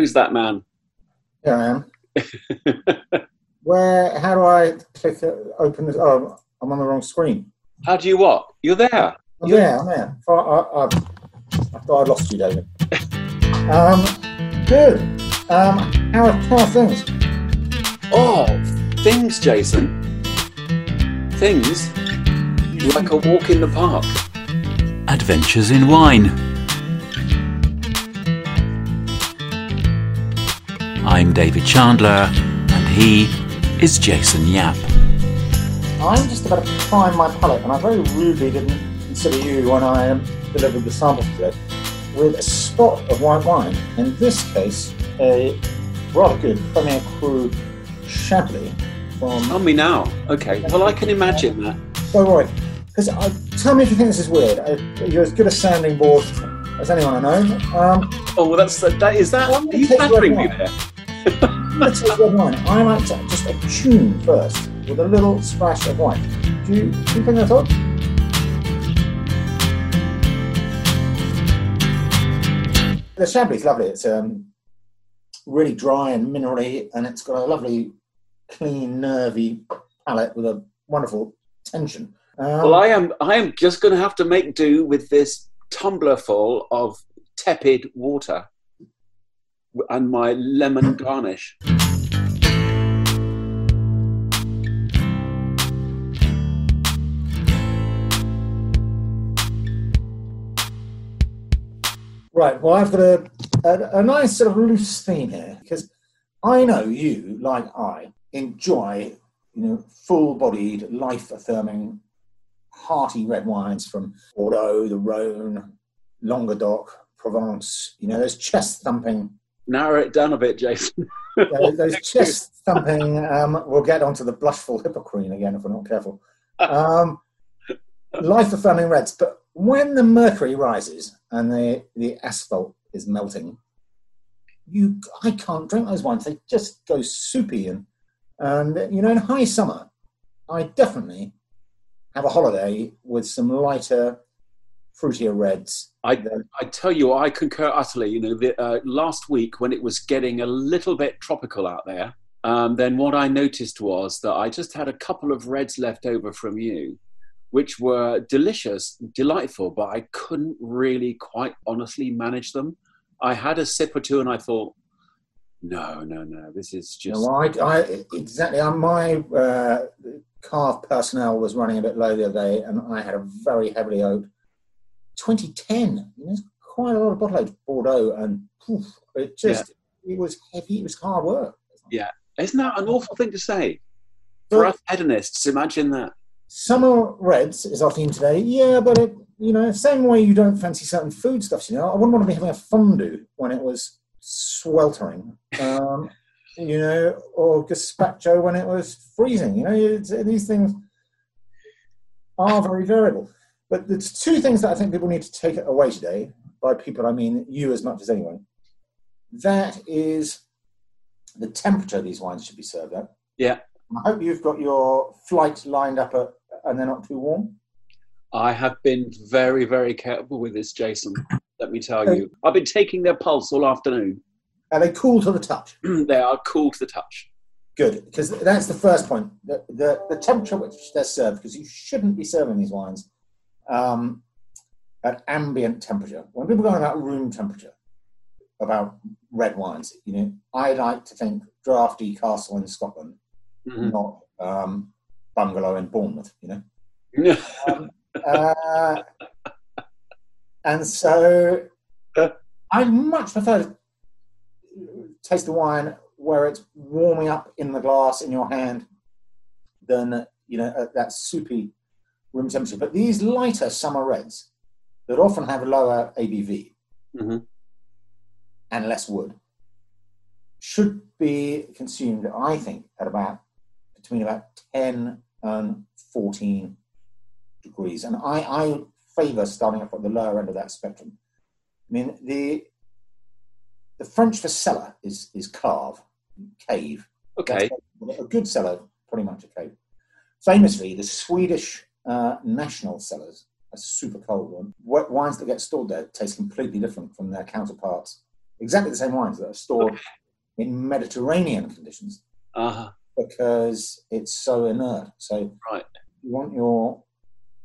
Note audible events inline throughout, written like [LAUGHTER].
Who's that man? Here I am. [LAUGHS] Where? How do I click uh, open this? Oh, I'm on the wrong screen. How do you what? You're there. I'm there. I'm there. I, I, I, I thought I lost you, David. [LAUGHS] um, good. Um, how are, how are things? Oh, things, Jason. Things like a walk in the park. Adventures in Wine. I'm David Chandler, and he is Jason Yapp. I'm just about to prime my palate, and I very rudely didn't consider you when I um, delivered the sample today with a spot of white wine. In this case, a rather good Premier Cru Chablis from. Tell me now. Okay. Well, I can imagine that. Go right. Because tell me if you think this is weird. I, you're as good a sounding board as anyone I know. Um, Oh, well, that's that. Is that? I'm Are you flattering me wine. there? To take red wine. I like to just tune first with a little splash of white. Do you, do you think that's odd? The Chablis is lovely. It's um, really dry and minerally, and it's got a lovely, clean, nervy palate with a wonderful tension. Um, Well, I am. I am just going to have to make do with this tumbler full of tepid water and my lemon garnish. Right. Well, I've got a, a, a nice sort of loose theme here because I know you, like I, enjoy you know full-bodied, life-affirming, hearty red wines from Bordeaux, the Rhone, Languedoc, Provence. You know those chest-thumping, Narrow it down a bit, Jason. those, those chest-thumping. Um, we'll get onto the blushful hippocrene again if we're not careful. Um, life-affirming reds, but when the mercury rises and the, the asphalt is melting, you I can't drink those wines. They just go soupy and and you know in high summer, I definitely have a holiday with some lighter, fruitier reds. I, I tell you, I concur utterly. You know, the, uh, last week when it was getting a little bit tropical out there, um, then what I noticed was that I just had a couple of reds left over from you, which were delicious, delightful, but I couldn't really quite honestly manage them. I had a sip or two and I thought, no, no, no, this is just. know, I, I exactly. uh, My uh, carve personnel was running a bit low the other day, and I had a very heavily oaked 2010. You know, quite a lot of bottle aged Bordeaux, and poof, it just it was heavy. It was hard work. Yeah, isn't that an awful thing to say? For us hedonists, imagine that. Summer reds is our theme today. Yeah, but it, you know, same way you don't fancy certain foodstuffs. You know, I wouldn't want to be having a fondue when it was sweltering. Um, [LAUGHS] you know, or gazpacho when it was freezing. You know, these things are very variable. But there's two things that I think people need to take away today. By people, I mean you as much as anyone. That is the temperature these wines should be served at. Yeah. I hope you've got your flight lined up at, and they're not too warm. I have been very, very careful with this, Jason. Let me tell you. I've been taking their pulse all afternoon. Are they cool to the touch? [CLEARS THROAT] they are cool to the touch. Good, because that's the first point. The, the, the temperature at which they're served, because you shouldn't be serving these wines um, at ambient temperature. When people go on about room temperature, about red wines, you know, I like to think drafty castle in Scotland, Mhm. not um, bungalow in Bournemouth, you know. Um, uh, and so I much prefer to taste the wine where it's warming up in the glass in your hand than you know at that soupy room temperature. But these lighter summer reds that often have lower ABV Mhm. and less wood should be consumed, I think, at about between about 10 and 14 degrees. And I, I favor starting off at the lower end of that spectrum. I mean, the the French for cellar is is carve, cave. Okay. That's a good cellar, pretty much a cave. Famously, the Swedish uh, national cellars, a super cold one, wi- wines that get stored there taste completely different from their counterparts exactly the same wines that are stored in Mediterranean conditions Uh, because it's so inert. So right. you want your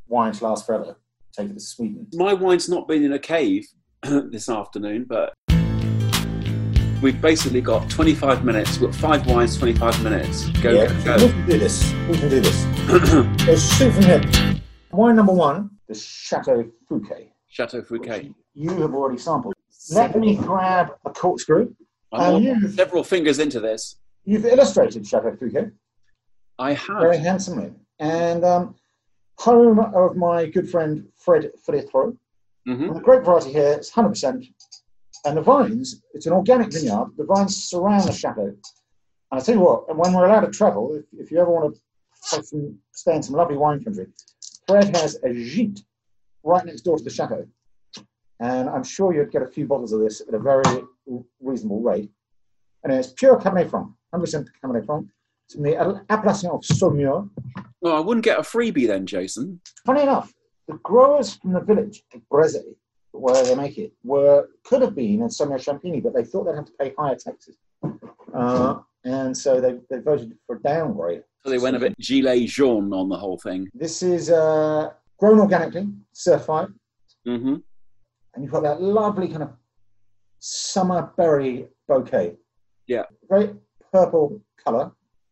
wine to last forever. Take it to Sweden. My wine's not been in a cave [CLEARS THROAT] this afternoon, but we've basically got 25 minutes. We've got five wines, 25 minutes. Go, yeah, go, we go. can do this. We can do this. Let's shoot from here. Wine number one, the Chateau Fouquet. Chateau Fouquet. You have already sampled. Let me grab a corkscrew. I'm And several fingers into this. You've illustrated Chateau Fouquet I have. very handsomely. And um, home of my good friend Fred Filliatreau. Mhm. And the grape variety here is 100%. And the vines, it's an organic vineyard. The vines surround the chateau. And I tell you what, and when we're allowed to travel, if, if you ever want to some, stay in some lovely wine country, Fred has a gîte right next door to the chateau. And I'm sure you'd get a few bottles of this at a very reasonable rate. And it's pure Cabernet Franc, 100% Cabernet Franc. It's from the appellation of Saumur. Well, I wouldn't get a freebie then, Jason. Funny enough, the growers from the village of Breze, where they make it, were could have been in Saumur Champigny, but they thought they'd have to pay higher taxes. Uh, and so they, they voted for a downgrade. So they went a bit gilet jaune on the whole thing. This is uh, grown organically, certified, hmm and you've got that lovely kind of summer berry bouquet. Yeah. Very purple colour,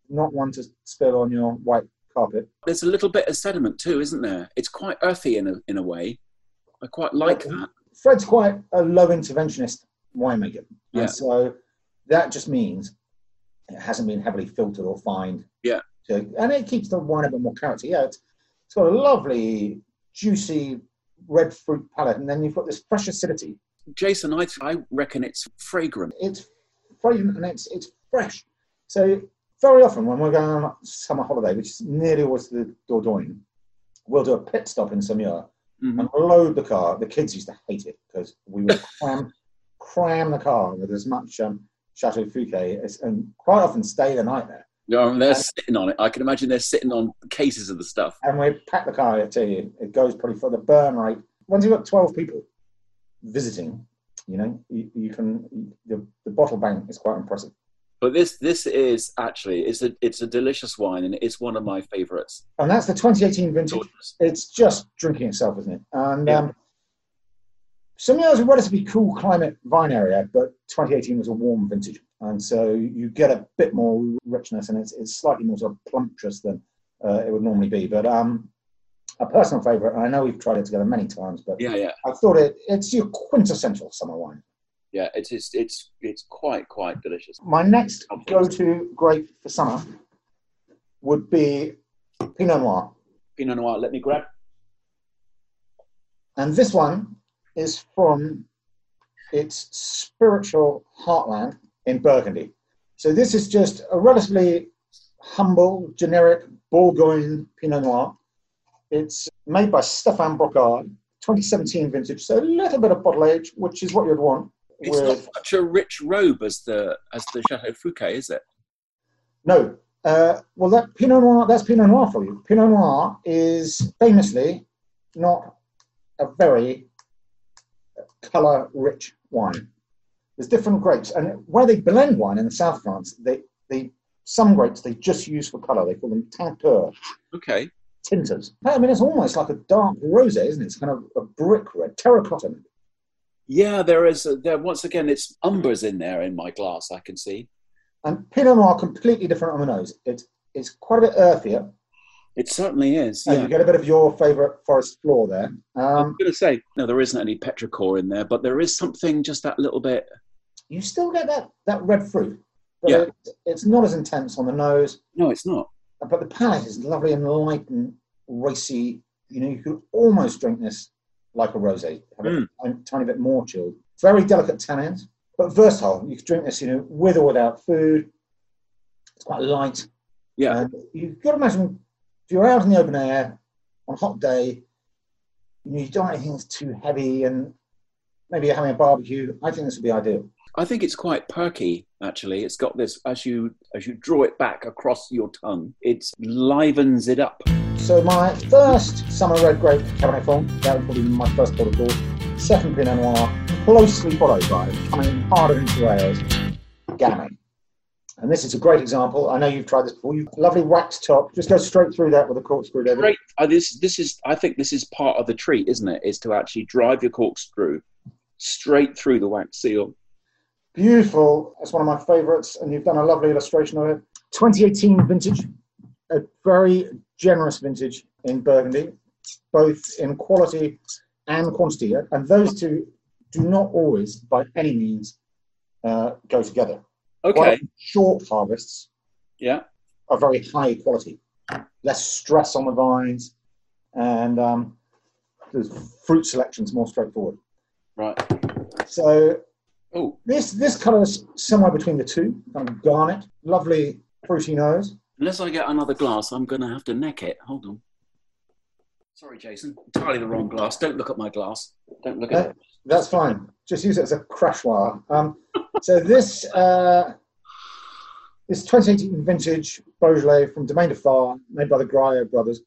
not one to spill on your white carpet. There's a little bit of sediment too, isn't there? It's quite earthy in a, in a way. I quite like that. Fred's quite a low interventionist winemaker. Yeah. And so that just means it hasn't been heavily filtered or fined. Yeah. So, and it keeps the wine a bit more character. Yeah, it's, it's got a lovely, juicy red fruit palate, and then you've got this fresh acidity. Jason, I, I reckon it's fragrant. It's fragrant and it's it's fresh. So very often when we're going on a summer holiday, which is nearly always the Dordogne, we'll do a pit stop in Saumur Mhm. and load the car. The kids used to hate it because we would [LAUGHS] cram, cram the car with as much um, Chateau Fouquet and quite often stay the night there. Yeah, they're sitting on it. I can imagine they're sitting on cases of the stuff. And we pack the car, I tell you, it goes probably for the burn rate. Once you've got 12 people visiting, you know, you, you can, the, the bottle bank is quite impressive. But this this is actually it's a it's a delicious wine and it's one of my favourites. And that's the 2018 vintage. It's just drinking itself, isn't it? And Yeah. um, Saumur is a relatively cool climate vine area, but 2018 was a warm vintage. And so you get a bit more richness and it's, it's slightly more sort of plumptuous than uh, it would normally be. But um, a personal favourite, and I know we've tried it together many times, but Yeah, yeah, I thought it, it's your quintessential summer wine. yeah. It's it's it's it's quite quite delicious. My next go-to grape for summer would be Pinot Noir. Pinot Noir. Let me grab. And this one is from its spiritual heartland in Burgundy. So this is just a relatively humble, generic Bourgogne Pinot Noir. It's made by Stéphane Brocard, 2017 vintage, so a little bit of bottle age, which is what you'd want. It's not such a rich robe as the as the Chateau Fouquet, is it? no, uh, well, that Pinot Noir, that's Pinot Noir for you. Pinot Noir is famously not a very color-rich wine. There's different grapes, and where they blend wine in the south of France, they, they some grapes they just use for color. They call them teintures, Okay. tinters. I mean, it's almost like a dark rosé, isn't it? It's kind of a brick red, terracotta. Yeah, there is. A, there once again, it's umbers in there in my glass. I can see. And Pinot Noir completely different on the nose. It's it's quite a bit earthier. It certainly is. And Yeah. you get a bit of your favourite forest floor there. I'm Um, going to say no. There isn't any petrichor in there, but there is something just that little bit. you still get that, that red fruit, but Yeah. it, it's not as intense on the nose. No, it's not. But the palate is lovely and light and racy. You know, you could almost drink this like a rosé, have it a tiny bit more chilled. Very delicate tannins, but versatile. You could drink this, you know, with or without food. It's quite light. Yeah. You've got to imagine you're out in the open air on a hot day, you, you don't want anything that's too heavy, and maybe you're having a barbecue. I think this would be ideal. I think it's quite perky. Actually, it's got this as you as you draw it back across your tongue, it livens it up. So my first summer red grape Cabernet Franc, that would probably be my first bottle of call. Second Pinot Noir, closely followed by, coming harder into Wales, Gamay. And this is a great example. I know you've tried this before. You lovely wax top. Just go straight through that with a corkscrew, David. Great. Uh, this this is I think this is part of the treat, isn't it? Is to actually drive your corkscrew straight through the wax seal. Beautiful. That's one of my favourites, and you've done a lovely illustration of it. 2018 vintage, a very generous vintage in Burgundy, both in quality and quantity. And those two do not always, by any means, uh, go together. Okay. Short harvests Yeah. are very high quality, less stress on the vines, and um, the fruit selection's more straightforward. Right. So Oh, this this colour is somewhere between the two, kind of garnet, lovely fruity nose. unless I get another glass, I'm going to have to neck it. Hold on. Sorry, Jason. Entirely the wrong glass. Don't look at my glass. Don't look at it. That's fine. Just use it as a crash wire. Um, so this uh, this 2018 vintage Beaujolais from Domaine de Fa, made by the Graillot brothers,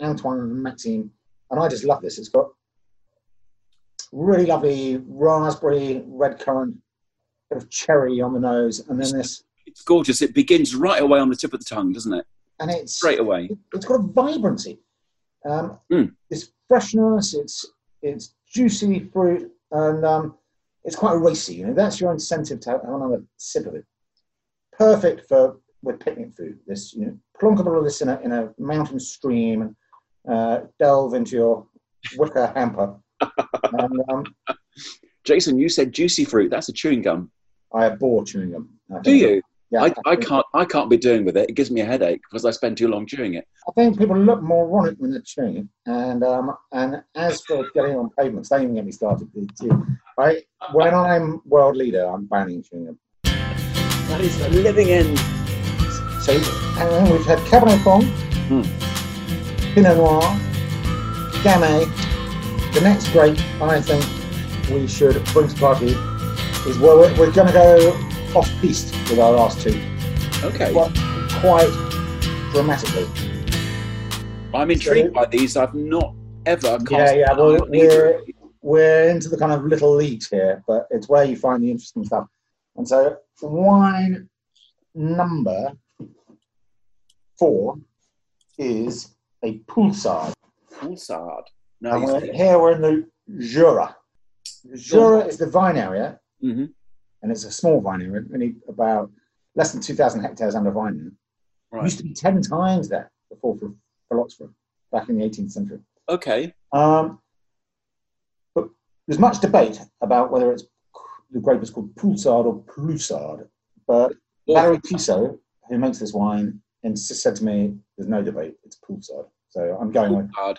Antoine and Maxime, and I just love this. It's got really lovely raspberry, red currant, bit of cherry on the nose, and then this, It's gorgeous. It begins right away on the tip of the tongue, doesn't it? and it's Straight away. it's got a vibrancy. Um, Mm. It's freshness. It's it's juicy fruit, and um, it's quite racy. You know, that's your incentive to have another sip of it. Perfect for with picnic food. This you know, plonk a bit of this in a in a mountain stream, uh, delve into your wicker hamper, [LAUGHS] and um, Jason, you said juicy fruit. That's a chewing gum. I abhor chewing gum. I Do you? Yeah, I, I can't. I can't be doing with it. It gives me a headache because I spend too long chewing it. I think people look moronic when they're chewing it. And um, and as for getting on pavements, don't even get me started. with it. I, when I'm world leader, I'm banning chewing them. That is a living end. So and then we've had Cabernet Franc, Hmm. Pinot Noir, Gamay. The next grape I think we should bring to party is well, we're, we're going to go off piste with our last two, Okay. quite, quite dramatically. I'm intrigued by these. I've not ever. Yeah, yeah, well, we're- we're into the kind of little leagues here, but it's where you find the interesting stuff. And so, wine number four is a Poulsard. Poulsard. And we're, here we're in the Jura. Jura is the vine area, hmm and it's a small vine only about less than 2,000 hectares under vine. It used to be 10 times that before for phylloxera back in the 18th century. Okay. Um, but there's much debate about whether it's the grape is called Poulsard or Ploussard. But Valerie Tissot, who makes this wine, insists said to me, "There's no debate. It's Poulsard." So I'm going with Poulsard.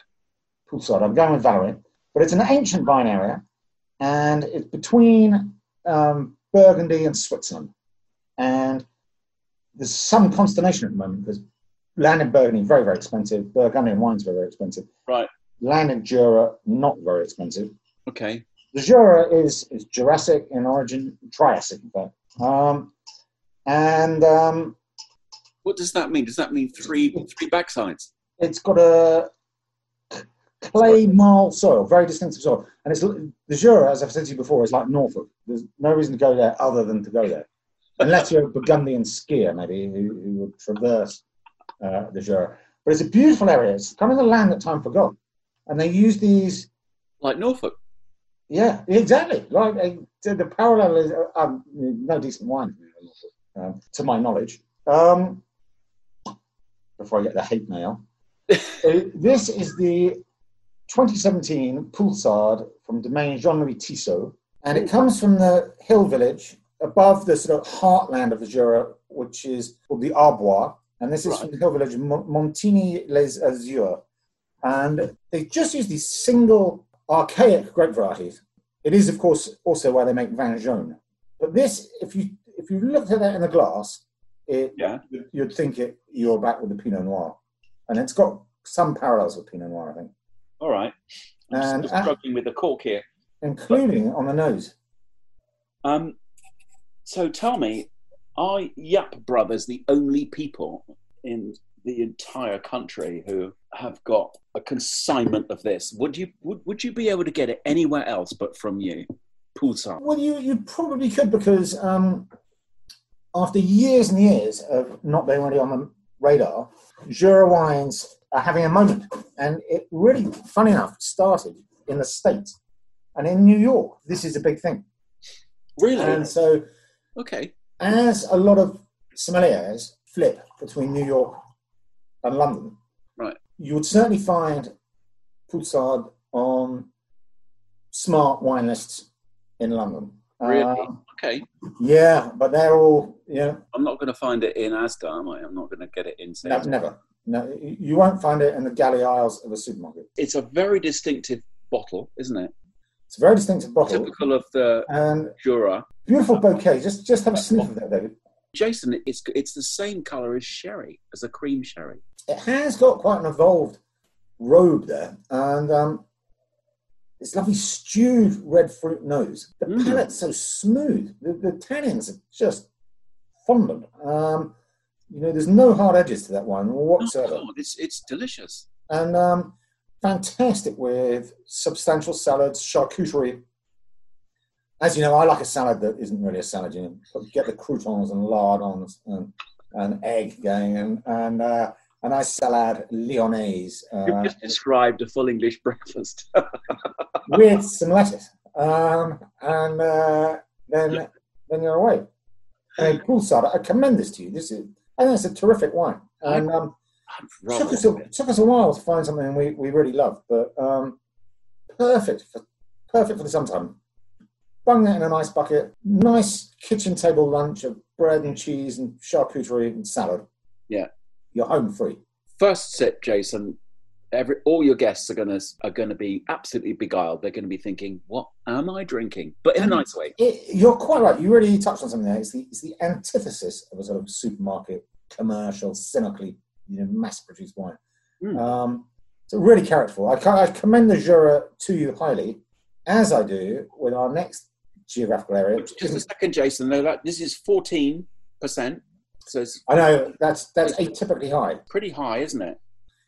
Poulsard. I'm going with Valerie. But it's an ancient vine area, and it's between um, Burgundy and Switzerland. And there's some consternation at the moment because land in Burgundy very very expensive. Burgundian wines very very expensive. Right. Land in Jura not very expensive. Okay. The Jura is, is Jurassic in origin, Triassic in fact. Um, and um, What does that mean? Does that mean three three backsides? it's got a clay marl soil, very distinctive soil. And it's the Jura, as I've said to you before, is like Norfolk. There's no reason to go there other than to go there, unless you're a Burgundian skier, maybe who, who would traverse uh, the Jura. But it's a beautiful area. It's kind of the land that time forgot, and they use these. Like Norfolk. Yeah, exactly. Right. uh, The parallel is uh, um, no decent wine, um, to my knowledge. Um, before I get the hate mail, [LAUGHS] this is the 2017 Poulsard from Domaine Jean-Louis Tissot, and it comes from the hill village above the sort of heartland of the Jura, which is called the Arbois, and this is Right. from the hill village Mon- Montigny-lès-Arsures. And they just use these single archaic grape varieties. It is, of course, also why they make vin jaune. But this, if you if you looked at that in the glass, it Yeah. you'd- you'd think it you're back with the Pinot Noir, and it's got some parallels with Pinot Noir, I think, All right. I'm And, just uh, struggling with the cork here. including on the nose. Um, so tell me, are Yapp Brothers the only people in the entire country who have got a consignment of this? Would you would, would you be able to get it anywhere else but from you? Poulsard? Well, you, you probably could because um, after years and years of not being really on the radar, Jura wines are having a moment. And it really, funny enough, started in the States. And in New York, this is a big thing. Really? And so, okay. as a lot of sommeliers flip between New York and London, Right. you would certainly find Poussard on smart wine lists in London. Really? Um, Okay. yeah, but they're all, you know, I'm not going to find it in Asda, am I? I'm not going to get it in no, never. No, you won't find it in the galley aisles of a supermarket. It's a very distinctive bottle, isn't it? It's a very distinctive bottle Typical of the and Jura. beautiful bouquet. Just, just have a sniff of that, David. Jason, it's it's the same colour as sherry, as a cream sherry. it has got quite an evolved robe there, and um, this lovely stewed red fruit nose. The Mm. palate's so smooth. The, the tannins are just fondant. Um, you know, there's no hard edges to that wine whatsoever, Oh, it's it's delicious. and um, fantastic with substantial salads, charcuterie. As you know, I like a salad that isn't really a salad. You know, get the croutons and lardons and, and egg going, and and uh, a nice salad lyonnaise You've uh, just described a full English [LAUGHS] breakfast. [LAUGHS] with some lettuce, um, and uh, then then you're away. And a [LAUGHS] poolside, I commend this to you. This is, I think it's a terrific wine, and um, I'm took us a, took us a while to find something we, we really love, but um, perfect for perfect for the summertime. Bung that in a nice bucket, nice kitchen table lunch of bread and cheese and charcuterie and salad. Yeah. you're home free. First sip, Jason. Every all your guests are gonna are gonna be absolutely beguiled. They're gonna be thinking, "What am I drinking?" But in a nice way. It, you're quite right. You really touched on something there. It's the, it's the antithesis of a sort of supermarket commercial, cynically, you know, mass-produced wine. Mm. Um, so really characterful. I, I commend the Jura to you highly, as I do with our next geographical area. Which Just a second, Jason. Though that this is fourteen percent, so it's I know that's that's atypically high. pretty high, isn't it?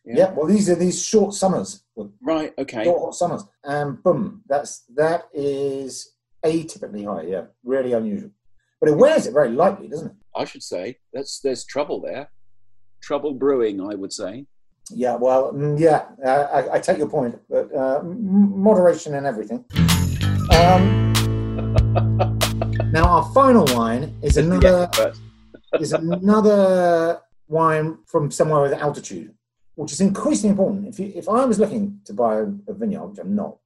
Yeah. Well, these are these short summers, Right. Okay. short summers, and boom, that's that is atypically high. Yeah, really unusual. But it wears it very lightly, doesn't it? I should say that's there's trouble there. Trouble brewing, I would say. Yeah, well, mm, yeah, I, I take your point, but uh, moderation in everything. Um, [LAUGHS] now, our final wine is another Yeah, is another wine from somewhere with altitude, which is increasingly important. If you, if I was looking to buy a, a vineyard, which I'm not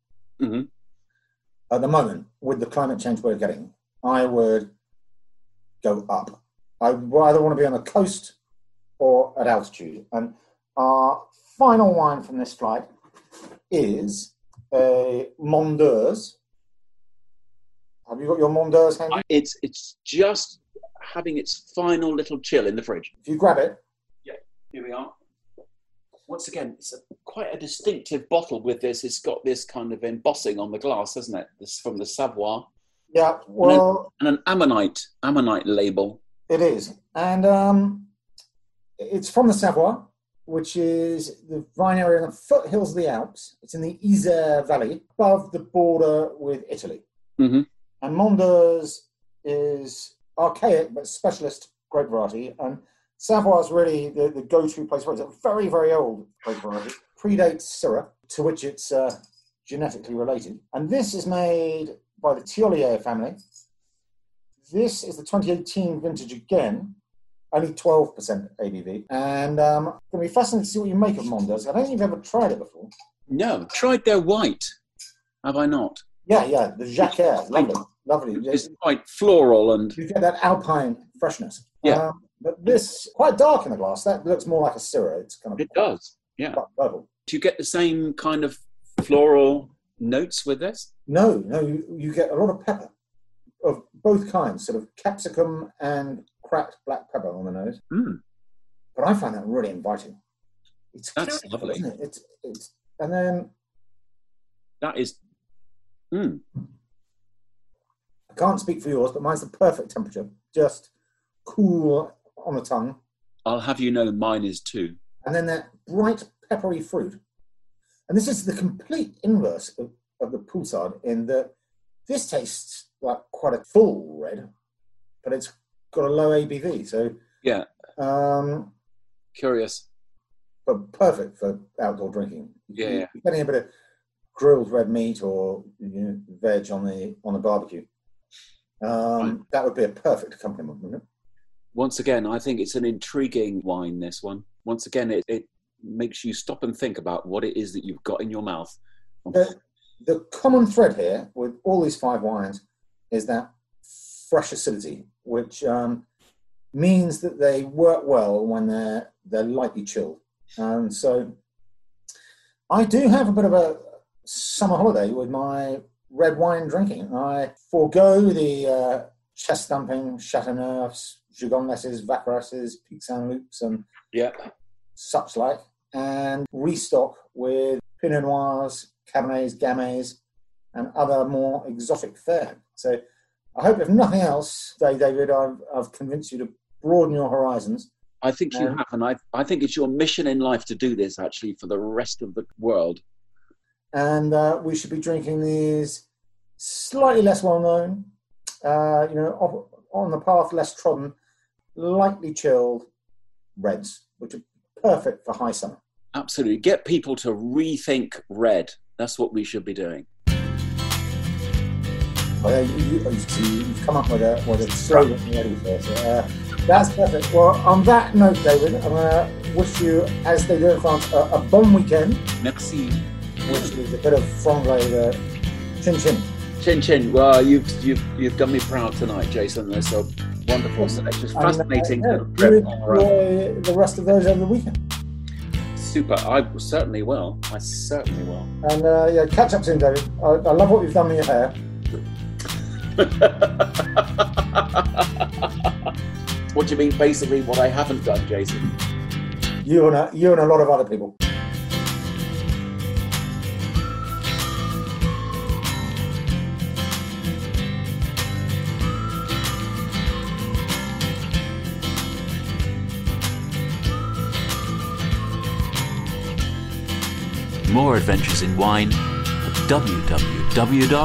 Mhm. at the moment, with the climate change we're getting, I would go up. I either want to be on the coast or at altitude. And our final wine from this flight is a Mondeuse. Have you got your Mondeuse handy? It's it's just having its final little chill in the fridge. If you grab it, Here we are. Once again, it's a, quite a distinctive bottle with this. It's got this kind of embossing on the glass, hasn't it? This from the Savoie yeah, well, and an ammonite ammonite label. It is, and um, it's from the Savoie, which is the vine area in the foothills of the Alps. It's in the Isère Valley, above the border with Italy. Mhm. And Mondeuse is archaic but specialist grape variety, and Savoie is really the, the go-to place for it. It's a very, very old variety. Predates Syrah, to which it's uh, genetically related. And this is made by the Tiollier family. This is the 2018 vintage again, only 12% ABV. And um, going to be fascinating to see what you make of Mondeuse. I don't think you've ever tried it before. No, tried their white. Have I not? Yeah, yeah, the Jacquère, lovely, lovely. It's quite floral and You get that alpine freshness. Yeah. Um, but this, quite dark in the glass, that looks more like a Syrah. It's kind of it does. Yeah. Do you get the same kind of floral notes with this? No, no, you, you get a lot of pepper of both kinds, sort of capsicum and cracked black pepper on the nose. Mm. But I find that really inviting. It's That's lovely. Isn't it? It's, it's, and then That is. Mm. I can't speak for yours, but mine's the perfect temperature. Just cool on the tongue. I'll have you know, mine is too. And then that bright peppery fruit. And this is the complete inverse of, of the Poulsard in that This tastes like quite a full red, but it's got a low ABV. So Yeah, um, curious. but perfect for outdoor drinking. Yeah, yeah. Getting a bit of grilled red meat or you know, veg on the on the barbecue. Um, That would be a perfect accompaniment, wouldn't it? Once again, I think it's an intriguing wine. This one. Once again, it, it makes you stop and think about what it is that you've got in your mouth. The, the common thread here with all these five wines is that fresh acidity, which um, means that they work well when they're they're lightly chilled. And so, I do have a bit of a summer holiday with my red wine drinking. I forego the uh, chest thumping Chateauneufs, Gigondases, Vacqueyrases, Pic Saint Loups, and Yeah, such like, and restock with Pinot Noirs, Cabernets, Gamay, and other more exotic fare. So I hope, if nothing else, David, I've, I've convinced you to broaden your horizons. I think you Um, have, and I, I think it's your mission in life to do this actually for the rest of the world. And uh, we should be drinking these slightly less well known, uh, you know, off, on the path less trodden, lightly chilled reds, which are perfect for high summer. Absolutely, get people to rethink red. That's what we should be doing. Well, uh, you, have come up with a, with a slogan ready for us. Uh, that's perfect. Well, on that note, David, I'm going to wish you, as they do in France, a, a bon weekend, Merci. which is a bit of franglais, uh, chin chin. Chin chin. Well, you've you've you've done me proud tonight, Jason. There's a wonderful selection. And, uh, Fascinating. yeah, little you trip enjoy the rest of those over the weekend. Super. I certainly will. I certainly will. And uh, yeah, catch up soon, David. I, I love what you've done with your hair. [LAUGHS] what do you mean? Basically, what I haven't done, Jason. You and a, you and a lot of other people. More adventures in wine at www.yapp.co.uk.